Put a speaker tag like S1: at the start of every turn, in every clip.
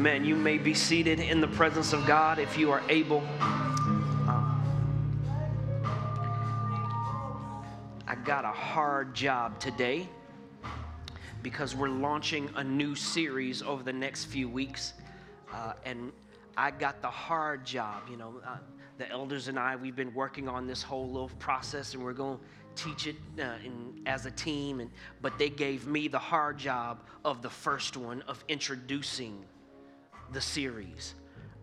S1: Amen. You may be seated in the presence of God if you are able. I got a hard job today because we're launching a new series over the next few weeks. Uh, and I got the hard job. You know, uh, the elders and I, we've been working on this whole little process and we're going to teach it uh, in, as a team. And, but they gave me the hard job of the first one of introducing the series.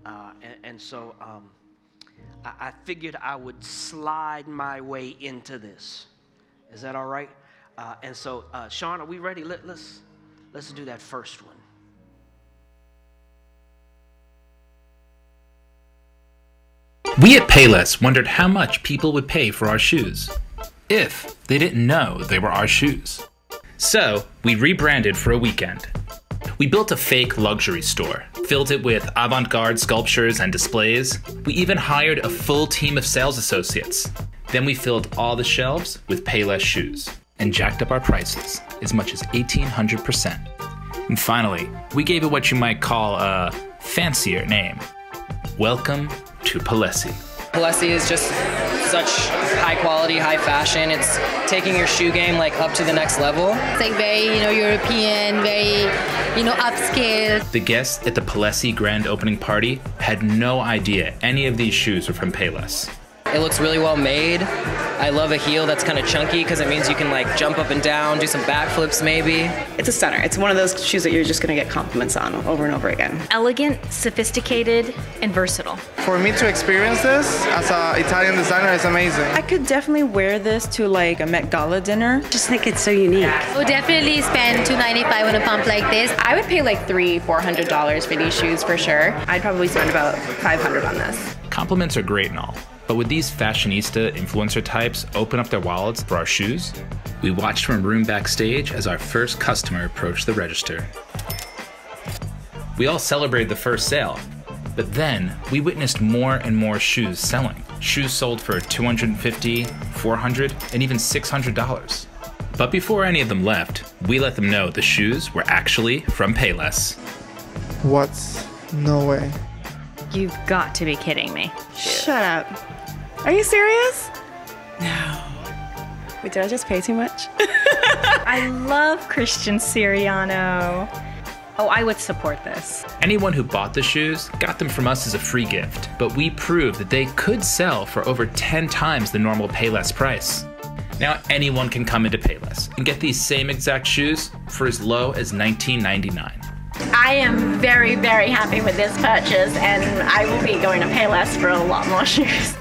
S1: Uh, and, and, so um, I, I figured I would slide my way into this. Is that all right? Uh, and so, uh, Sean, are we ready? Let, let's, let's do that first one.
S2: We at Payless wondered how much people would pay for our shoes if they didn't know they were our shoes. So, we rebranded for a weekend. We built a fake luxury store, filled it with avant garde sculptures and displays. We even hired a full team of sales associates. Then we filled all the shelves with Payless shoes and jacked up our prices as much as 1800%. And finally, we gave it what you might call a fancier name Welcome to Palessi.
S3: Palessi is just such high quality, high fashion. It's taking your shoe game like up to the next level.
S4: It's like very, you know, European, very, you know, upscale.
S2: The guests at the Palessi grand opening party had no idea any of these shoes were from Payless.
S3: It looks really well made. I love a heel that's kind of chunky because it means you can like jump up and down, do some backflips maybe.
S5: It's a stunner. It's one of those shoes that you're just going to get compliments on over and over again.
S6: Elegant, sophisticated, and versatile.
S7: For me to experience this as an Italian designer is amazing.
S8: I could definitely wear this to like a Met Gala dinner.
S9: Just think it's so unique.
S4: We'll definitely spend two ninety five on a pump like this.
S10: I would pay like three, four hundred dollars for these shoes for sure.
S11: I'd probably spend about five hundred on this.
S2: Compliments are great and all. But would these fashionista influencer types open up their wallets for our shoes? We watched from a room backstage as our first customer approached the register. We all celebrated the first sale, but then we witnessed more and more shoes selling. Shoes sold for $250, $400, and even $600. But before any of them left, we let them know the shoes were actually from Payless.
S7: What? No way.
S6: You've got to be kidding me.
S5: Shut up. Are you serious? No. Wait, did I just pay too much?
S6: I love Christian Siriano. Oh, I would support this.
S2: Anyone who bought the shoes got them from us as a free gift, but we proved that they could sell for over 10 times the normal Payless price. Now anyone can come into Payless and get these same exact shoes for as low as $19.99.
S12: I am very, very happy with this purchase, and I will be going to Payless for a lot more shoes.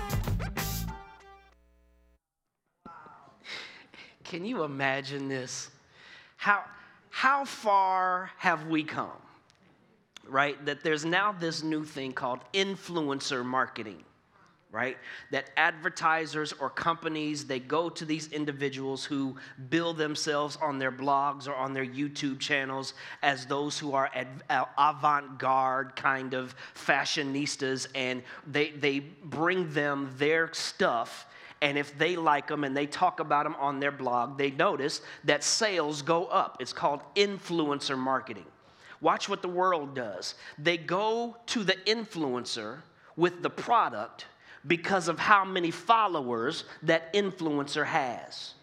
S1: Can you imagine this? How, how far have we come? Right? That there's now this new thing called influencer marketing right that advertisers or companies they go to these individuals who bill themselves on their blogs or on their youtube channels as those who are uh, avant-garde kind of fashionistas and they, they bring them their stuff and if they like them and they talk about them on their blog, they notice that sales go up. It's called influencer marketing. Watch what the world does. They go to the influencer with the product because of how many followers that influencer has.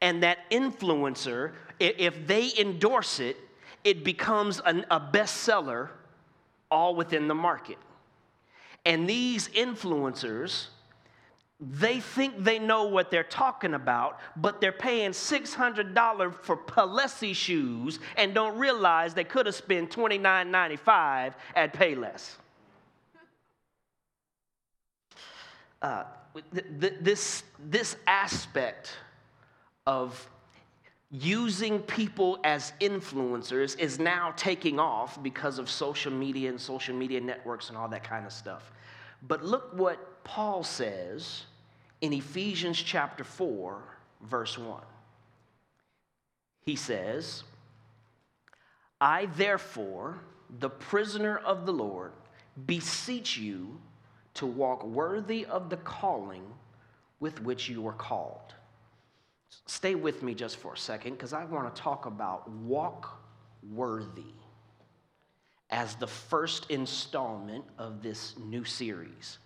S1: And that influencer, if they endorse it, it becomes an, a bestseller all within the market. And these influencers, they think they know what they're talking about, but they're paying $600 for Palessi shoes and don't realize they could have spent $29.95 at Payless. Uh, th- th- this, this aspect of using people as influencers is now taking off because of social media and social media networks and all that kind of stuff. But look what Paul says in Ephesians chapter 4, verse 1. He says, I therefore, the prisoner of the Lord, beseech you to walk worthy of the calling with which you were called. Stay with me just for a second because I want to talk about walk worthy. as the first installment of this new series.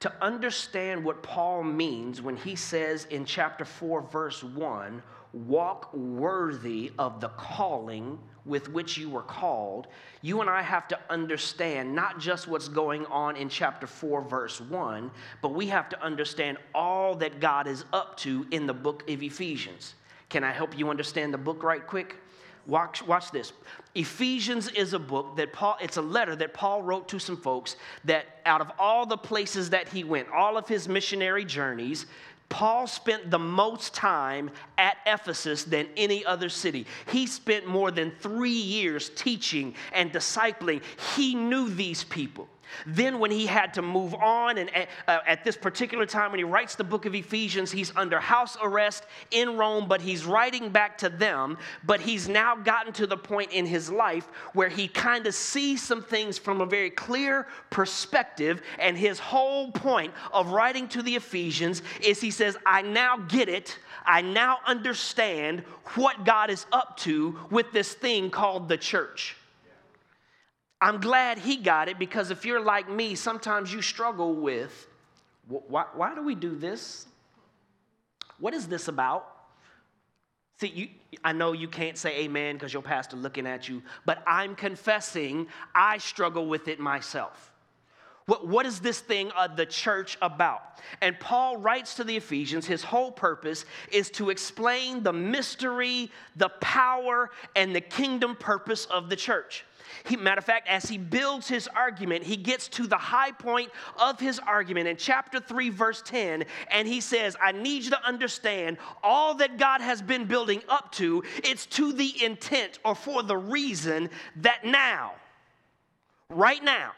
S1: To understand what Paul means when he says in chapter 4, verse 1, walk worthy of the calling with which you were called, you and I have to understand not just what's going on in chapter 4, verse 1, but we have to understand all that God is up to in the book of Ephesians. Can I help you understand the book right quick? Watch, watch this. Ephesians is a book that Paul, it's a letter that Paul wrote to some folks that out of all the places that he went, all of his missionary journeys, Paul spent the most time at Ephesus than any other city. He spent more than three years teaching and discipling. He knew these people. Then, when he had to move on, and uh, at this particular time, when he writes the book of Ephesians, he's under house arrest in Rome, but he's writing back to them. But he's now gotten to the point in his life where he kind of sees some things from a very clear perspective. And his whole point of writing to the Ephesians is he says, I now get it. I now understand what God is up to with this thing called the church. I'm glad he got it because if you're like me, sometimes you struggle with why, why do we do this? What is this about? See, you, I know you can't say amen because your pastor looking at you, but I'm confessing I struggle with it myself. What, what is this thing of the church about? And Paul writes to the Ephesians, his whole purpose is to explain the mystery, the power, and the kingdom purpose of the church. He, matter of fact, as he builds his argument, he gets to the high point of his argument in chapter 3, verse 10, and he says, I need you to understand all that God has been building up to, it's to the intent or for the reason that now, right now,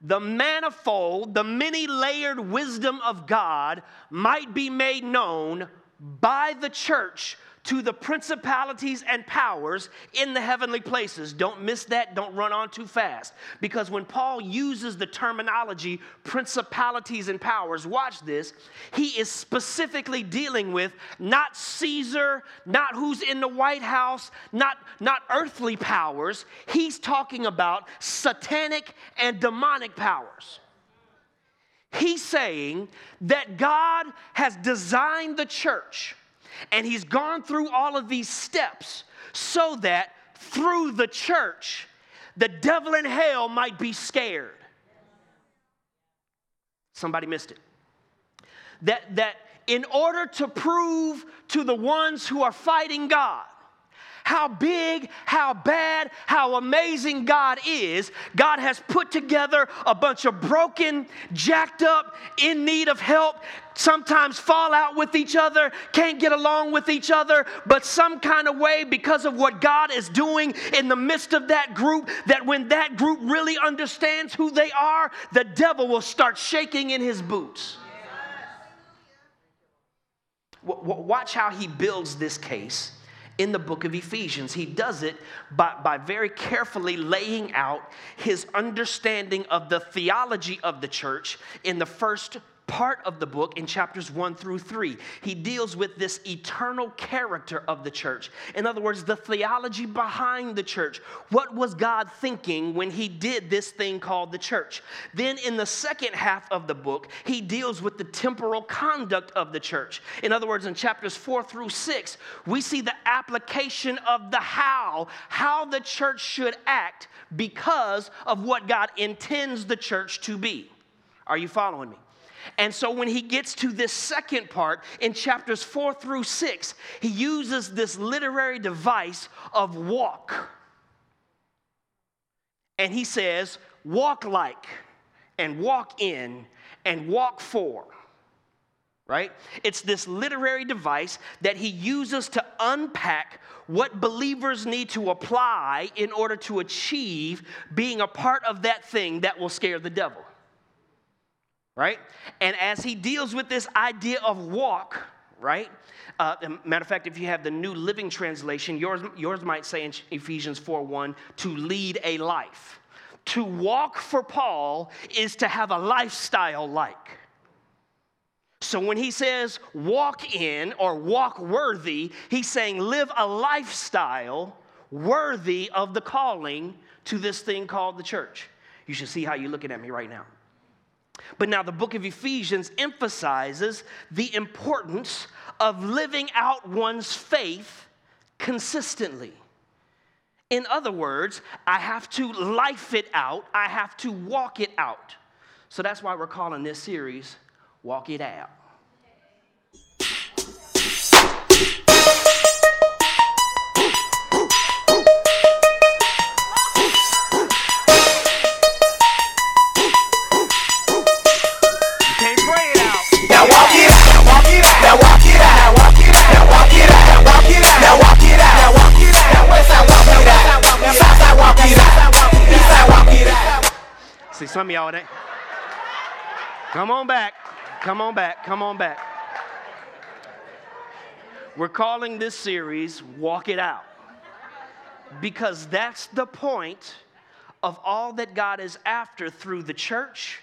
S1: the manifold, the many layered wisdom of God might be made known by the church to the principalities and powers in the heavenly places. Don't miss that. Don't run on too fast. Because when Paul uses the terminology principalities and powers, watch this, he is specifically dealing with not Caesar, not who's in the White House, not, not earthly powers. He's talking about satanic and demonic powers. He's saying that God has designed the church and he's gone through all of these steps so that through the church, the devil in hell might be scared. Somebody missed it. That, that in order to prove to the ones who are fighting God how big, how bad, how amazing God is, God has put together a bunch of broken, jacked up, in need of help, sometimes fall out with each other, can't get along with each other, but some kind of way because of what God is doing in the midst of that group, that when that group really understands who they are, the devil will start shaking in his boots. Watch how he builds this case in the book of Ephesians. He does it by, by very carefully laying out his understanding of the theology of the church in the first part of the book in chapters 1 through 3. He deals with this eternal character of the church. In other words, the theology behind the church. What was God thinking when he did this thing called the church? Then in the second half of the book, he deals with the temporal conduct of the church. In other words, in chapters 4 through 6, we see the application of the how, how the church should act because of what God intends the church to be. Are you following me? And so when he gets to this second part in chapters four through six, he uses this literary device of walk. And he says, walk like, and walk in, and walk for. Right? It's this literary device that he uses to unpack what believers need to apply in order to achieve being a part of that thing that will scare the devil right? And as he deals with this idea of walk, right? Uh, matter of fact, if you have the New Living Translation, yours, yours might say in Ephesians 4 1, to lead a life. To walk for Paul is to have a lifestyle like. So when he says walk in or walk worthy, he's saying live a lifestyle worthy of the calling to this thing called the church. You should see how you're looking at me right now. But now the book of Ephesians emphasizes the importance of living out one's faith consistently. In other words, I have to life it out, I have to walk it out. So that's why we're calling this series Walk It Out. Some of y'all, that. Come on back. Come on back. Come on back. We're calling this series Walk It Out because that's the point of all that God is after through the church.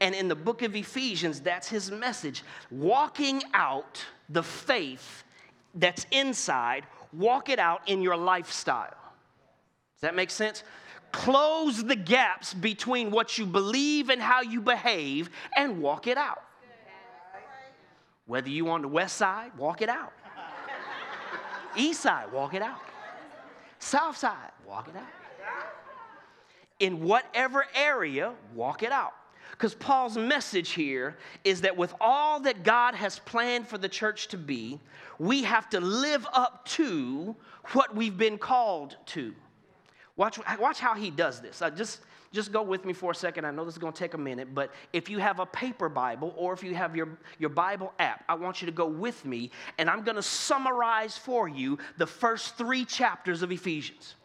S1: And in the book of Ephesians, that's his message walking out the faith that's inside, walk it out in your lifestyle. Does that make sense? Close the gaps between what you believe and how you behave and walk it out. Whether you on the west side, walk it out. East side, walk it out. South side, walk it out. In whatever area, walk it out. Because Paul's message here is that with all that God has planned for the church to be, we have to live up to what we've been called to. Watch, watch how he does this. Uh, just, just go with me for a second. I know this is going to take a minute, but if you have a paper Bible or if you have your, your Bible app, I want you to go with me, and I'm going to summarize for you the first three chapters of Ephesians.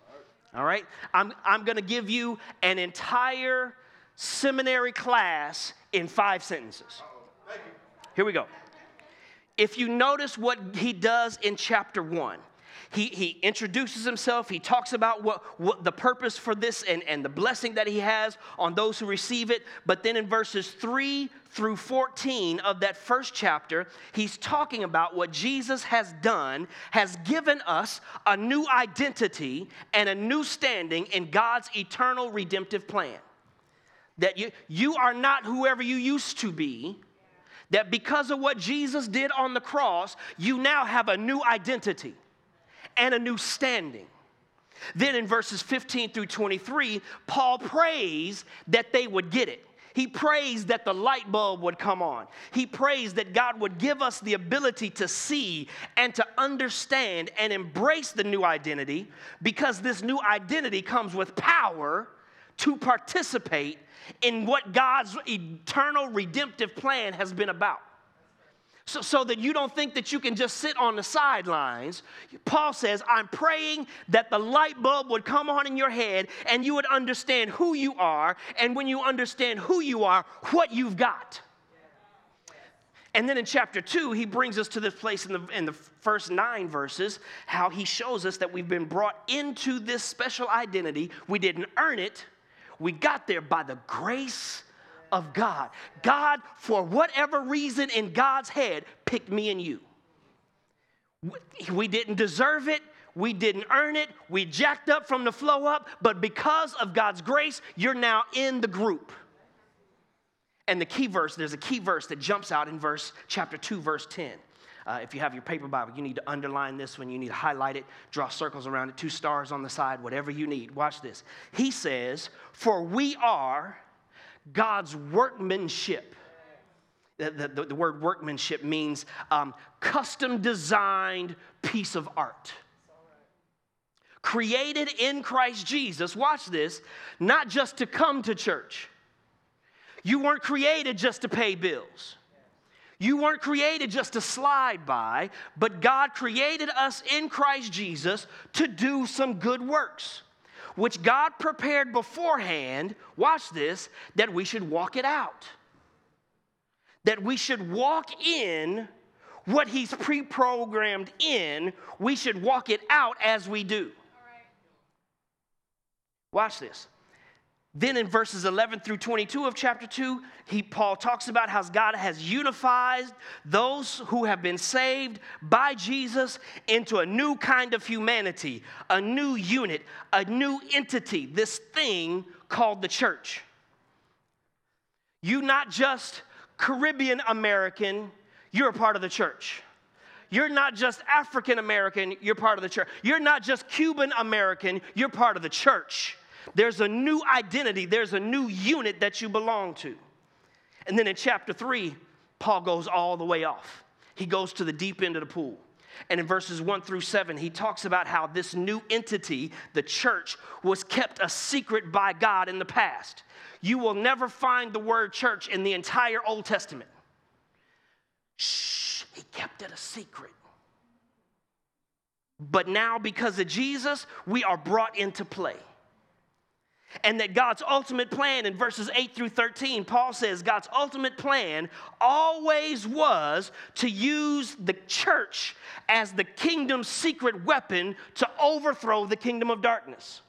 S1: All right? I'm, I'm going to give you an entire seminary class in five sentences. Here we go. If you notice what he does in chapter one, he, he introduces himself. He talks about what, what the purpose for this and, and the blessing that he has on those who receive it. But then in verses 3 through 14 of that first chapter, he's talking about what Jesus has done, has given us a new identity and a new standing in God's eternal redemptive plan. That you, you are not whoever you used to be, that because of what Jesus did on the cross, you now have a new identity and a new standing. Then in verses 15 through 23, Paul prays that they would get it. He prays that the light bulb would come on. He prays that God would give us the ability to see and to understand and embrace the new identity because this new identity comes with power to participate in what God's eternal redemptive plan has been about. So, so that you don't think that you can just sit on the sidelines. Paul says, I'm praying that the light bulb would come on in your head and you would understand who you are. And when you understand who you are, what you've got. And then in chapter two, he brings us to this place in the, in the first nine verses, how he shows us that we've been brought into this special identity. We didn't earn it, we got there by the grace of God. God, for whatever reason in God's head, picked me and you. We didn't deserve it. We didn't earn it. We jacked up from the flow up, but because of God's grace, you're now in the group. And the key verse, there's a key verse that jumps out in verse chapter 2, verse 10. Uh, if you have your paper Bible, you need to underline this one. You need to highlight it, draw circles around it, two stars on the side, whatever you need. Watch this. He says, For we are God's workmanship. The, the, the word workmanship means um, custom designed piece of art. Created in Christ Jesus, watch this, not just to come to church. You weren't created just to pay bills. You weren't created just to slide by, but God created us in Christ Jesus to do some good works which God prepared beforehand, watch this, that we should walk it out. That we should walk in what He's pre programmed in, we should walk it out as we do. Watch this. Then in verses 11 through 22 of chapter 2, he, Paul talks about how God has unified those who have been saved by Jesus into a new kind of humanity, a new unit, a new entity, this thing called the church. You not just Caribbean American, you're a part of the church. You're not just African American, you're part of the church. You're not just Cuban American, you're part of the church. There's a new identity, there's a new unit that you belong to. And then in chapter three, Paul goes all the way off. He goes to the deep end of the pool. And in verses one through seven, he talks about how this new entity, the church, was kept a secret by God in the past. You will never find the word church in the entire Old Testament. Shh, he kept it a secret. But now, because of Jesus, we are brought into play and that God's ultimate plan in verses 8 through 13, Paul says God's ultimate plan always was to use the church as the kingdom's secret weapon to overthrow the kingdom of darkness.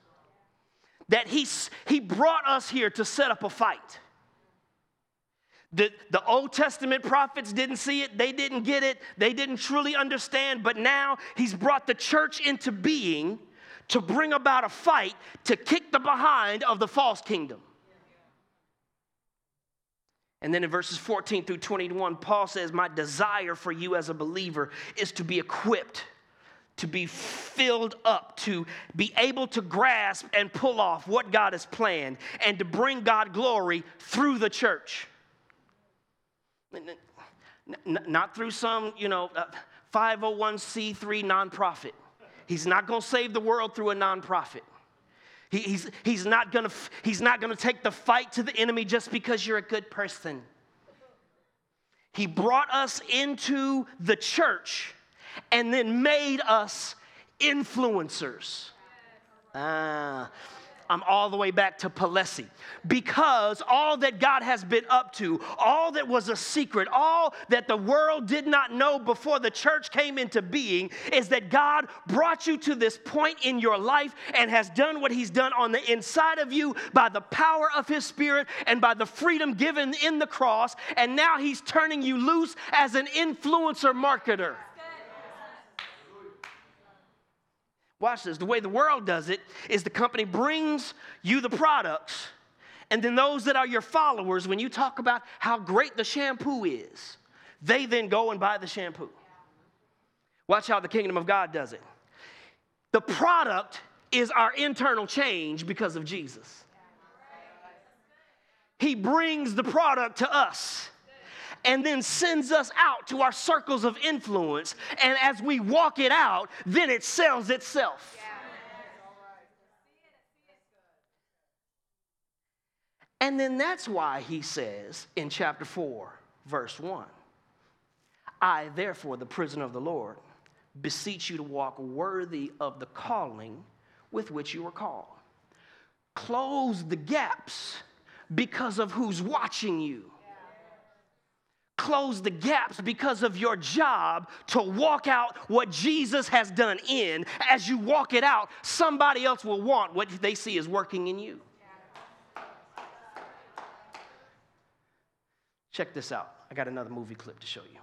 S1: That he, he brought us here to set up a fight. The, the Old Testament prophets didn't see it, they didn't get it, they didn't truly understand, but now he's brought the church into being to bring about a fight to kick the behind of the false kingdom. And then in verses 14 through 21, Paul says, My desire for you as a believer is to be equipped, to be filled up, to be able to grasp and pull off what God has planned, and to bring God glory through the church. Not through some, you know, uh, 501c3 nonprofit. He's not going to save the world through a nonprofit. He, he's, he's he's not going to take the fight to the enemy just because you're a good person. He brought us into the church and then made us influencers. Ah, I'm all the way back to Palessi. Because all that God has been up to, all that was a secret, all that the world did not know before the church came into being, is that God brought you to this point in your life and has done what He's done on the inside of you by the power of His Spirit and by the freedom given in the cross. And now He's turning you loose as an influencer marketer. Watch this. The way the world does it is the company brings you the products, and then those that are your followers, when you talk about how great the shampoo is, they then go and buy the shampoo. Watch how the kingdom of God does it. The product is our internal change because of Jesus. He brings the product to us and then sends us out to our circles of influence. And as we walk it out, then it sells itself. And then that's why he says in chapter 4, verse 1 I, therefore, the prisoner of the Lord, beseech you to walk worthy of the calling with which you were called. Close the gaps because of who's watching you close the gaps because of your job to walk out what Jesus has done in. As you walk it out, somebody else will want what they see is working in you. Check this out. I got another movie clip to show you.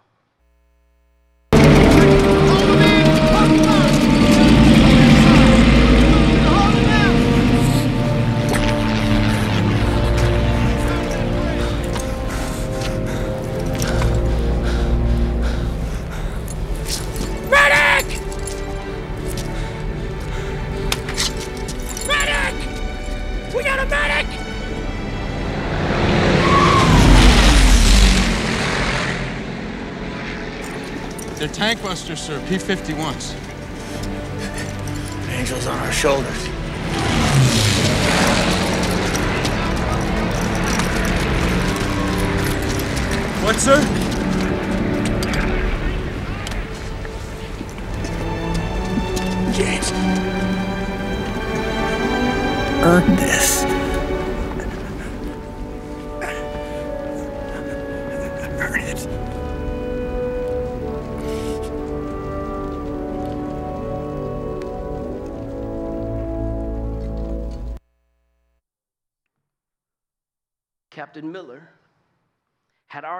S9: Tank busters, sir. P-51s.
S13: Angels on our shoulders.
S9: What, sir?
S13: James. Earn this.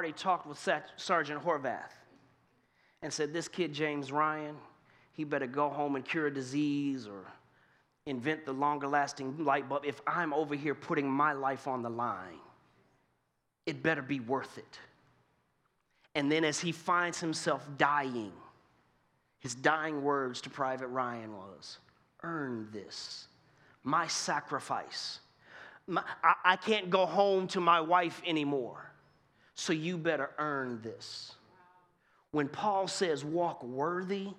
S1: Already talked with Sergeant Horvath and said, This kid, James Ryan, he better go home and cure a disease or invent the longer lasting light bulb. If I'm over here putting my life on the line, it better be worth it. And then as he finds himself dying, his dying words to Private Ryan was, Earn this, my sacrifice. My, I, I can't go home to my wife anymore, so you better earn this. When Paul says walk worthy,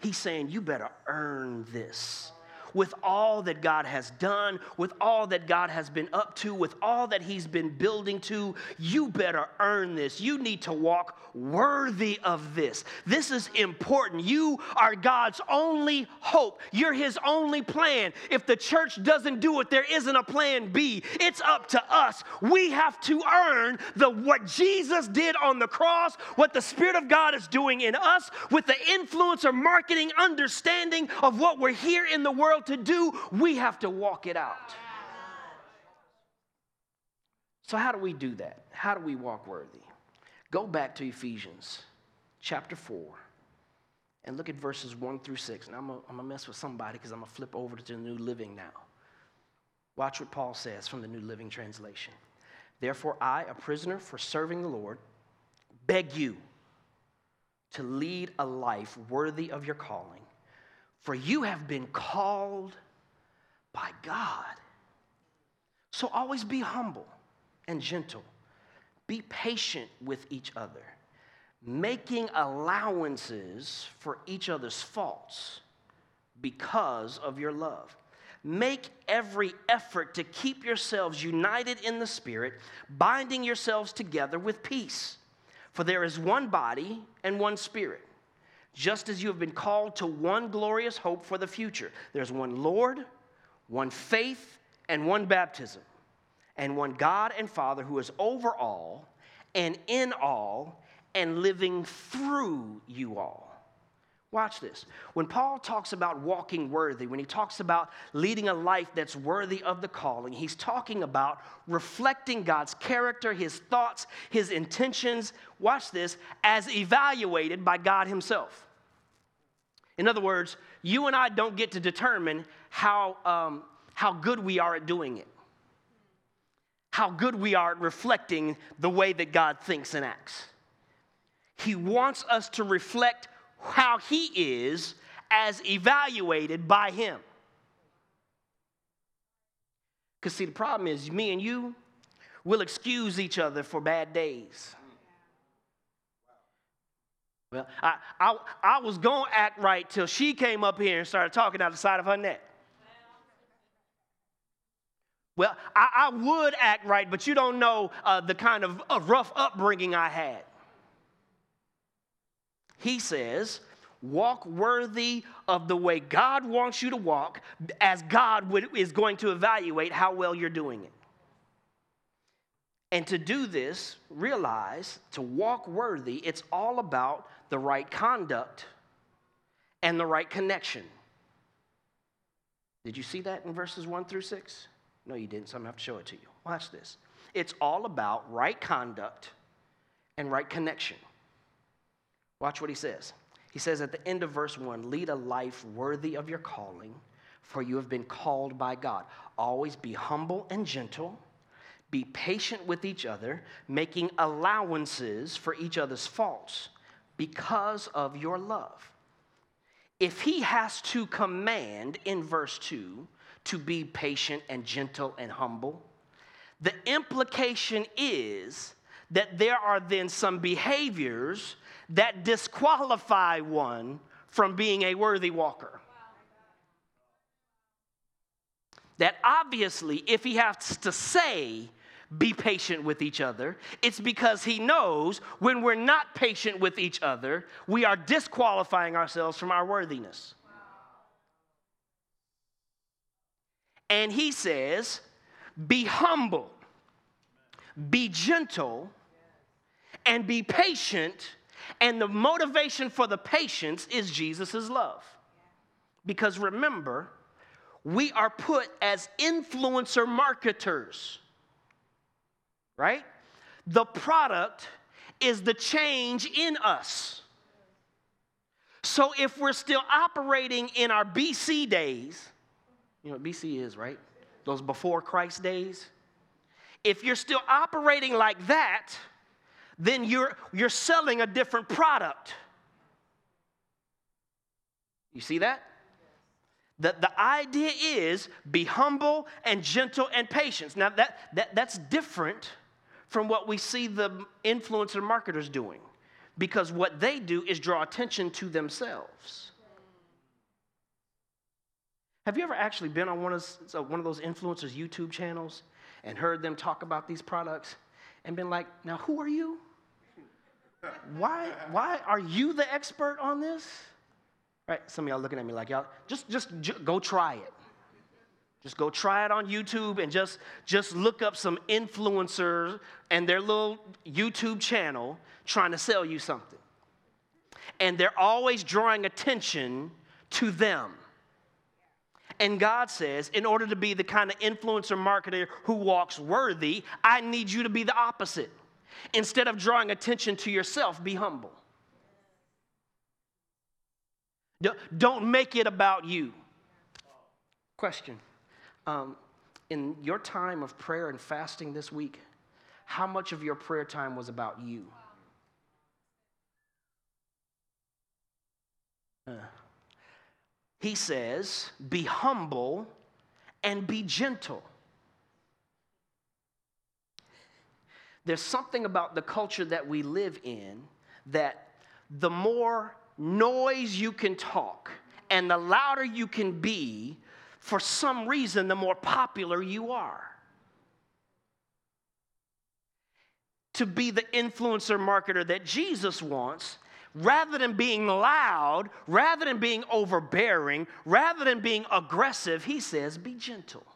S1: he's saying you better earn this with all that God has done, with all that God has been up to, with all that He's been building to, you better earn this. You need to walk worthy of this. This is important. You are God's only hope, you're His only plan. If the church doesn't do it, there isn't a plan B. It's up to us. We have to earn the what Jesus did on the cross, what the Spirit of God is doing in us, with the influence or marketing understanding of what we're here in the world to do, we have to walk it out. So, how do we do that? How do we walk worthy? Go back to Ephesians chapter 4 and look at verses 1 through 6. And I'm going to mess with somebody because I'm going to flip over to the New Living now. Watch what Paul says from the New Living Translation. Therefore, I, a prisoner for serving the Lord, beg you to lead a life worthy of your calling for you have been called by God. So always be humble and gentle. Be patient with each other, making allowances for each other's faults because of your love. Make every effort to keep yourselves united in the Spirit, binding yourselves together with peace. For there is one body and one Spirit just as you have been called to one glorious hope for the future. There's one Lord, one faith, and one baptism, and one God and Father who is over all and in all and living through you all. Watch this. When Paul talks about walking worthy, when he talks about leading a life that's worthy of the calling, he's talking about reflecting God's character, his thoughts, his intentions, watch this, as evaluated by God himself. In other words, you and I don't get to determine how, um, how good we are at doing it, how good we are at reflecting the way that God thinks and acts. He wants us to reflect how He is as evaluated by Him. Because, see, the problem is, me and you will excuse each other for bad days. Well, I, I, I was going to act right till she came up here and started talking out the side of her neck. Well, I, I would act right, but you don't know uh, the kind of uh, rough upbringing I had. He says, walk worthy of the way God wants you to walk, as God would, is going to evaluate how well you're doing it. And to do this, realize to walk worthy, it's all about the right conduct and the right connection. Did you see that in verses 1 through 6? No, you didn't, so I'm to have to show it to you. Watch this. It's all about right conduct and right connection. Watch what he says. He says at the end of verse 1 lead a life worthy of your calling, for you have been called by God. Always be humble and gentle be patient with each other, making allowances for each other's faults because of your love. If he has to command in verse 2 to be patient and gentle and humble, the implication is that there are then some behaviors that disqualify one from being a worthy walker. That obviously, if he has to say, be patient with each other. It's because he knows when we're not patient with each other, we are disqualifying ourselves from our worthiness. And he says, be humble, be gentle, and be patient. And the motivation for the patience is Jesus' love. Because remember, we are put as influencer marketers right? The product is the change in us. So if we're still operating in our BC days, you know what BC is, right? Those before Christ days. If you're still operating like that, then you're, you're selling a different product. You see that? The, the idea is be humble and gentle and patient. Now, that, that, that's different from what we see the influencer marketers doing because what they do is draw attention to themselves. Have you ever actually been on one of, one of those influencers' YouTube channels and heard them talk about these products and been like, now who are you? Why, why are you the expert on this? Right? Some of y'all looking at me like, y'all, just, just j- go try it. Just go try it on YouTube and just, just look up some influencers and their little YouTube channel trying to sell you something. And they're always drawing attention to them. And God says, in order to be the kind of influencer marketer who walks worthy, I need you to be the opposite. Instead of drawing attention to yourself, be humble. Don't make it about you. Question um, In your time of prayer and fasting this week, how much of your prayer time was about you? Uh, he says, Be humble and be gentle. There's something about the culture that we live in that the more noise you can talk and the louder you can be, for some reason, the more popular you are. To be the influencer marketer that Jesus wants, rather than being loud, rather than being overbearing, rather than being aggressive, he says, be gentle.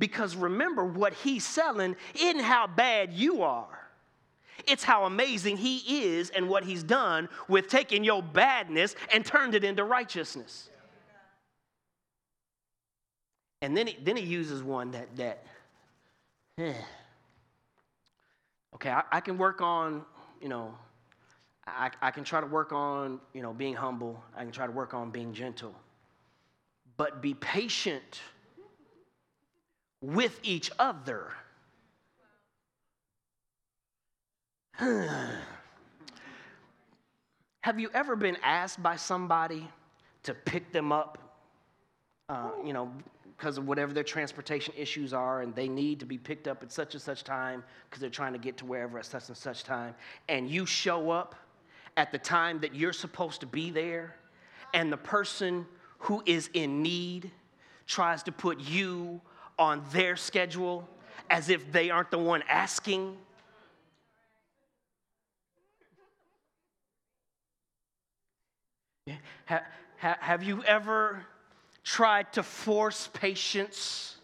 S1: Because remember, what he's selling isn't how bad you are. It's how amazing he is and what he's done with taking your badness and turned it into righteousness. And then he, then he uses one that, that eh. okay, I, I, can work on, you know, I, I can try to work on, you know, being humble. I can try to work on being gentle. But be patient with each other. Have you ever been asked by somebody to pick them up, uh, you know, because of whatever their transportation issues are, and they need to be picked up at such and such time because they're trying to get to wherever at such and such time, and you show up at the time that you're supposed to be there, and the person who is in need tries to put you on their schedule as if they aren't the one asking. Ha, ha, have you ever tried to force patience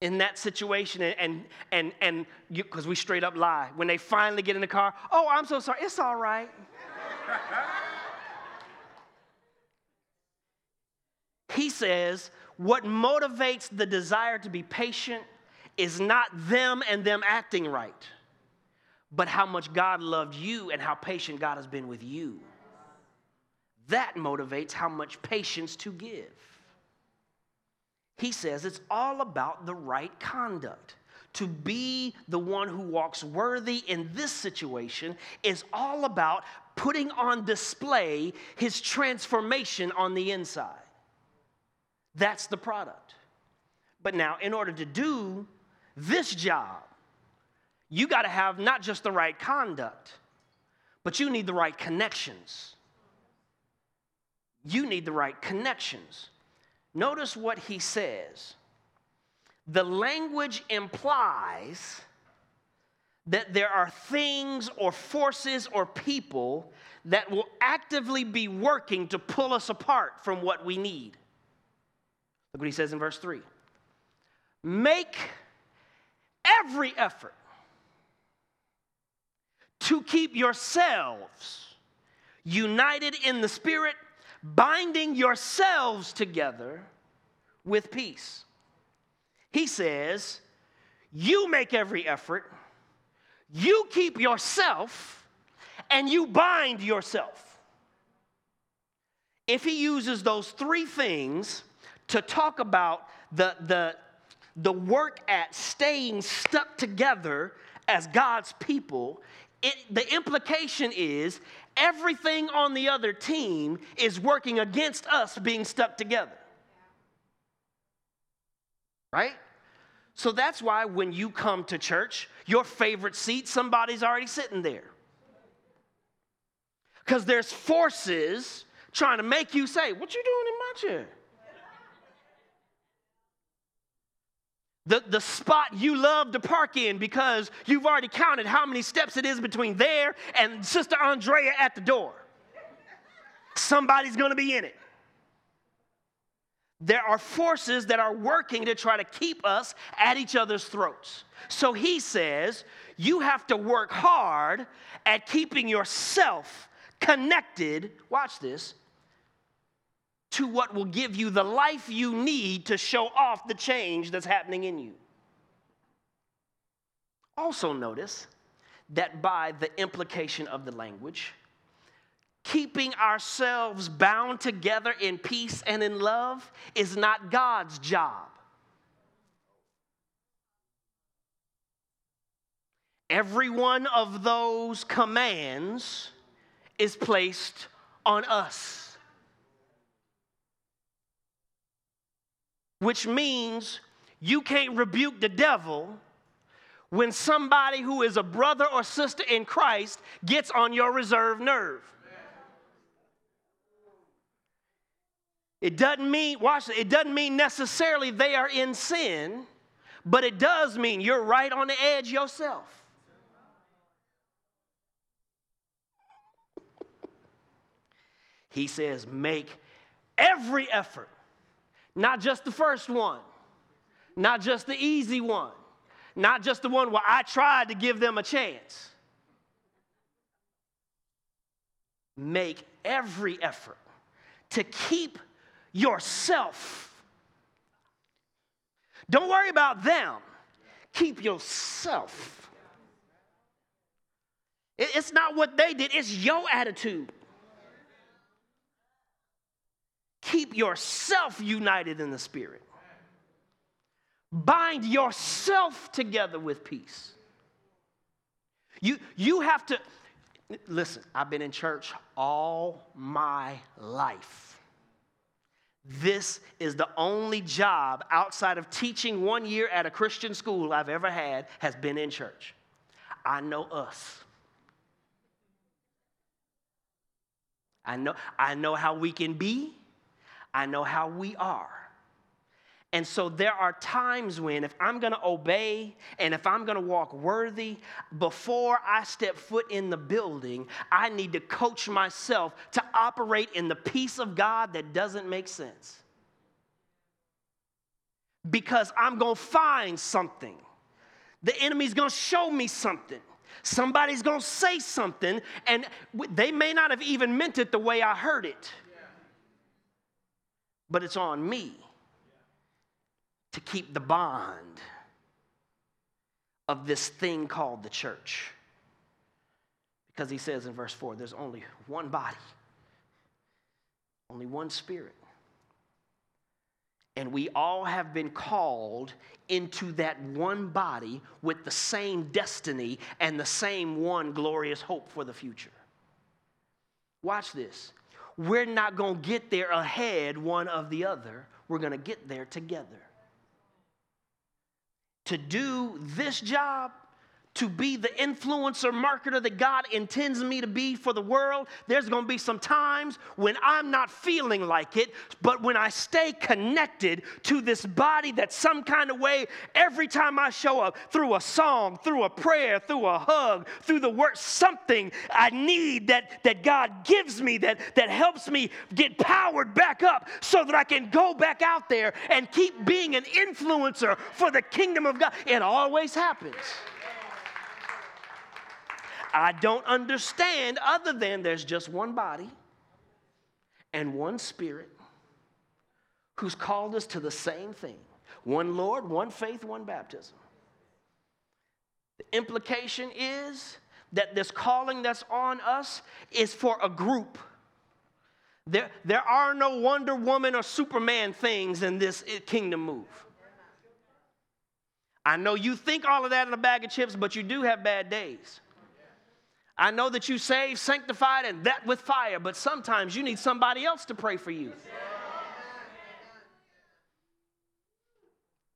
S1: in that situation? And and and because we straight up lie. When they finally get in the car oh i'm so sorry. It's all right. He says what motivates the desire to be patient is not them and them acting right but how much god loved you and how patient god has been with you that motivates how much patience to give. He says it's all about the right conduct. To be the one who walks worthy in this situation is all about putting on display his transformation on the inside. That's the product. But now, in order to do this job, you got to have not just the right conduct, but you need the right connections you need the right connections. Notice what he says. The language implies that there are things or forces or people that will actively be working to pull us apart from what we need. Look what he says in verse 3 Make every effort to keep yourselves united in the Spirit binding yourselves together with peace. He says, You make every effort, you keep yourself, and you bind yourself. If he uses those three things to talk about the, the, the work at staying stuck together as God's people, it, the implication is everything on the other team is working against us being stuck together. Right? So that's why when you come to church, your favorite seat, somebody's already sitting there. Because there's forces trying to make you say, What you doing in my chair? The, the spot you love to park in because you've already counted how many steps it is between there and Sister Andrea at the door. Somebody's gonna be in it. There are forces that are working to try to keep us at each other's throats. So he says, you have to work hard at keeping yourself connected, watch this, to what will give you the life you need to show off the change that's happening in you. Also, notice that by the implication of the language, keeping ourselves bound together in peace and in love is not God's job. Every one of those commands is placed on us. Which means you can't rebuke the devil when somebody who is a brother or sister in Christ gets on your reserve nerve. It doesn't mean, watch it, doesn't mean necessarily they are in sin, but it does mean you're right on the edge yourself. He says, make every effort, not just the first one, not just the easy one, not just the one where I tried to give them a chance. Make every effort to keep yourself. Don't worry about them, keep yourself. It's not what they did, it's your attitude. Keep yourself united in the Spirit. Bind yourself together with peace. You, you have to, listen, I've been in church all my life. This is the only job outside of teaching one year at a Christian school I've ever had has been in church. I know us. I know, I know how we can be. I know how we are. And so there are times when, if I'm gonna obey and if I'm gonna walk worthy, before I step foot in the building, I need to coach myself to operate in the peace of God that doesn't make sense. Because I'm gonna find something. The enemy's gonna show me something. Somebody's gonna say something, and they may not have even meant it the way I heard it. But it's on me to keep the bond of this thing called the church. Because he says in verse 4 there's only one body, only one spirit. And we all have been called into that one body with the same destiny and the same one glorious hope for the future. Watch this. We're not going to get there ahead one of the other, we're going to get there together. To do this job, to be the influencer marketer that God intends me to be for the world, there's gonna be some times when I'm not feeling like it, but when I stay connected to this body that some kind of way, every time I show up, through a song, through a prayer, through a hug, through the word, something I need that, that God gives me that, that helps me get powered back up so that I can go back out there and keep being an influencer for the kingdom of God. It always happens. I don't understand other than there's just one body and one spirit who's called us to the same thing. One Lord, one faith, one baptism. The implication is that this calling that's on us is for a group. There, there are no Wonder Woman or Superman things in this kingdom move. I know you think all of that in a bag of chips, but you do have bad days. I know that you saved, sanctified, and that with fire, but sometimes you need somebody else to pray for you.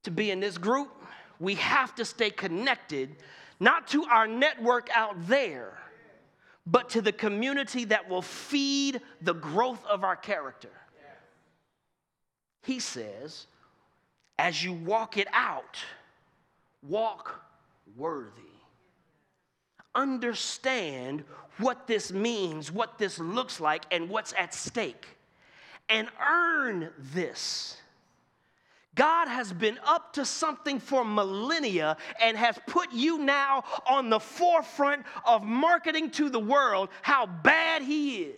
S1: To be in this group, we have to stay connected, not to our network out there, but to the community that will feed the growth of our character. He says, as you walk it out, walk worthy. Understand what this means, what this looks like, and what's at stake, and earn this. God has been up to something for millennia and has put you now on the forefront of marketing to the world how bad He is.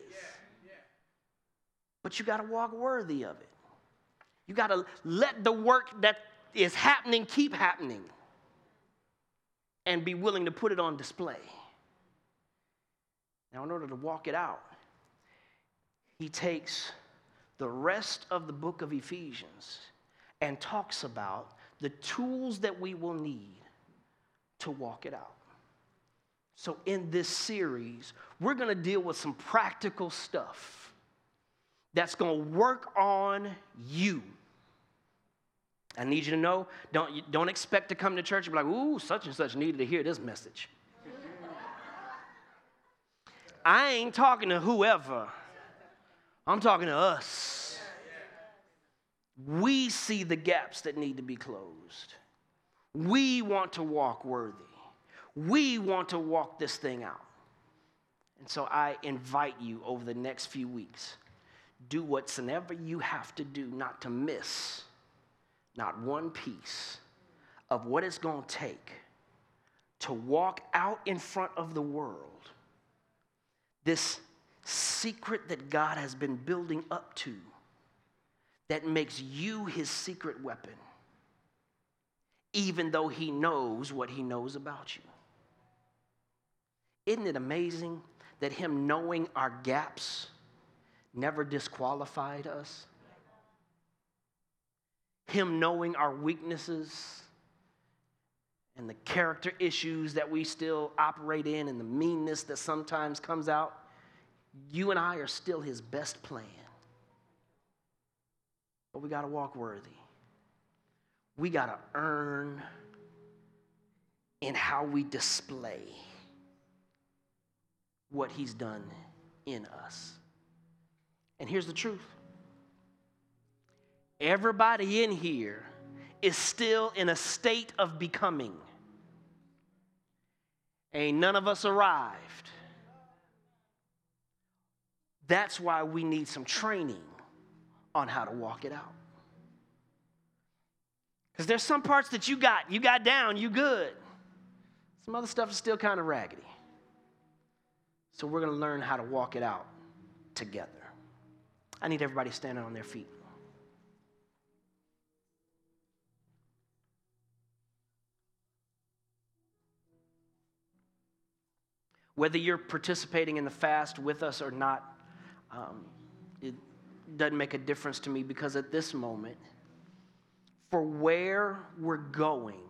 S1: But you got to walk worthy of it. You got to let the work that is happening keep happening and be willing to put it on display. Now, in order to walk it out, he takes the rest of the book of Ephesians and talks about the tools that we will need to walk it out. So, in this series, we're going to deal with some practical stuff that's going to work on you. I need you to know don't, don't expect to come to church and be like, ooh, such and such needed to hear this message. I ain't talking to whoever, I'm talking to us. We see the gaps that need to be closed. We want to walk worthy. We want to walk this thing out. And so I invite you over the next few weeks, do whatsoever you have to do not to miss not one piece of what it's going to take to walk out in front of the world this secret that God has been building up to that makes you his secret weapon, even though he knows what he knows about you. Isn't it amazing that him knowing our gaps never disqualified us? Him knowing our weaknesses and the character issues that we still operate in and the meanness that sometimes comes out, you and I are still his best plan. But we got to walk worthy. We got to earn in how we display what He's done in us. And here's the truth everybody in here is still in a state of becoming. Ain't none of us arrived. That's why we need some training on how to walk it out. Because there's some parts that you got, you got down, you good. Some other stuff is still kind of raggedy. So we're going to learn how to walk it out together. I need everybody standing on their feet. Whether you're participating in the fast with us or not, um, it, doesn't make a difference to me because at this moment, for where we're going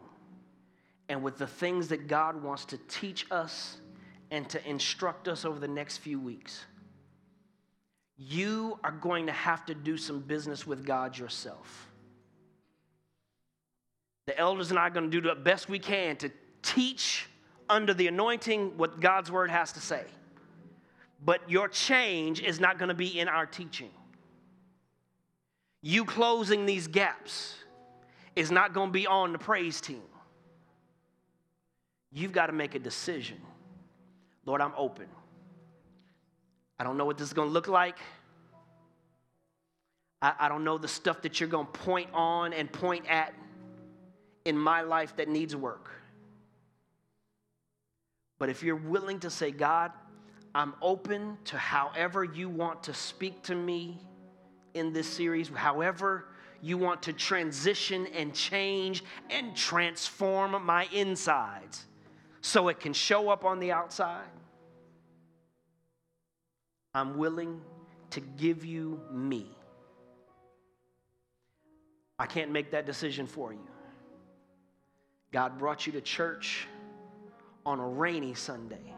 S1: and with the things that God wants to teach us and to instruct us over the next few weeks, you are going to have to do some business with God yourself. The elders and I are going to do the best we can to teach under the anointing what God's word has to say. But your change is not going to be in our teaching you closing these gaps is not going to be on the praise team. You've got to make a decision. Lord, I'm open. I don't know what this is going to look like. I, I don't know the stuff that you're going to point on and point at in my life that needs work. But if you're willing to say, God, I'm open to however you want to speak to me in this series, however You want to transition and change and transform my insides so it can show up on the outside. I'm willing to give you me. I can't make that decision for you. God brought you to church on a rainy Sunday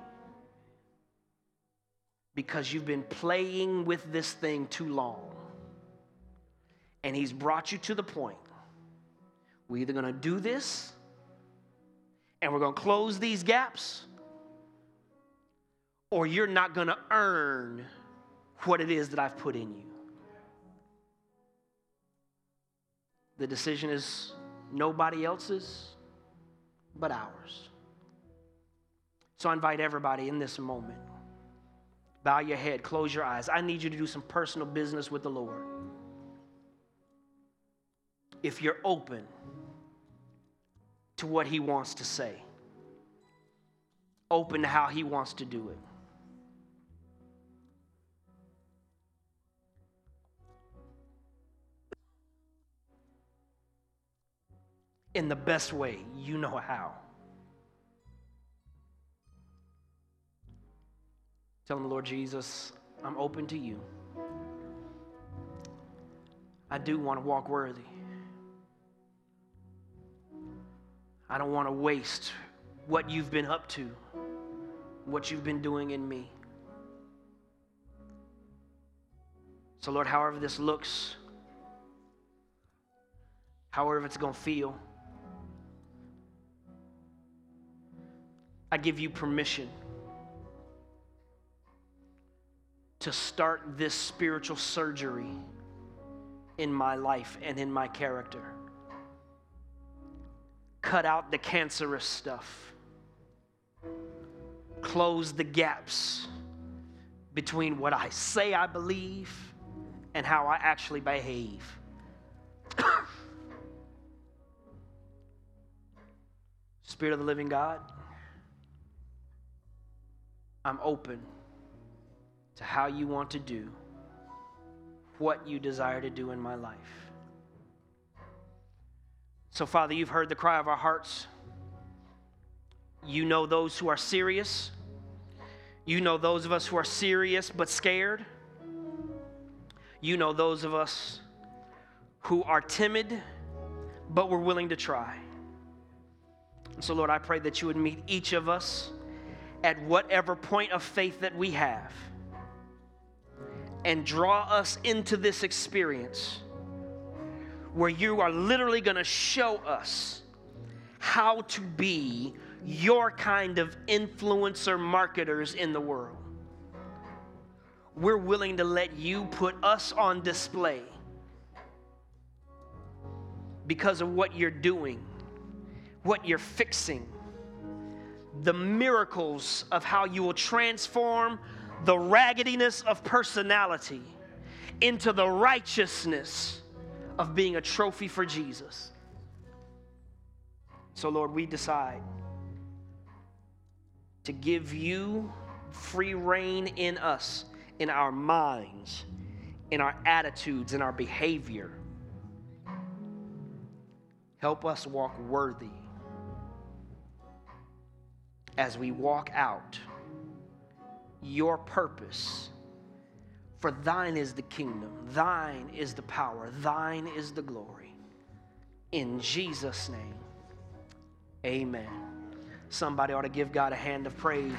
S1: because you've been playing with this thing too long. And He's brought you to the point we're either going to do this and we're going to close these gaps, or you're not going to earn what it is that I've put in you. The decision is nobody else's but ours. So I invite everybody in this moment bow your head, close your eyes. I need you to do some personal business with the Lord. If you're open to what He wants to say, open to how He wants to do it. In the best way you know how. Tell him, Lord Jesus, I'm open to you. I do want to walk worthy. I don't want to waste what you've been up to, what you've been doing in me. So, Lord, however this looks, however it's going to feel, I give you permission to start this spiritual surgery in my life and in my character. Cut out the cancerous stuff, close the gaps between what I say I believe and how I actually behave. Spirit of the living God, I'm open to how you want to do what you desire to do in my life. So, Father, you've heard the cry of our hearts. You know those who are serious. You know those of us who are serious but scared. You know those of us who are timid but we're willing to try. And so, Lord, I pray that you would meet each of us at whatever point of faith that we have and draw us into this experience where you are literally going to show us how to be your kind of influencer marketers in the world. We're willing to let you put us on display because of what you're doing, what you're fixing, the miracles of how you will transform the raggediness of personality into the righteousness of being a trophy for Jesus. So, Lord, we decide to give you free rein in us, in our minds, in our attitudes, in our behavior. Help us walk worthy as we walk out your purpose. For thine is the kingdom, thine is the power, thine is the glory. In Jesus' name, amen. Somebody ought to give God a hand of praise.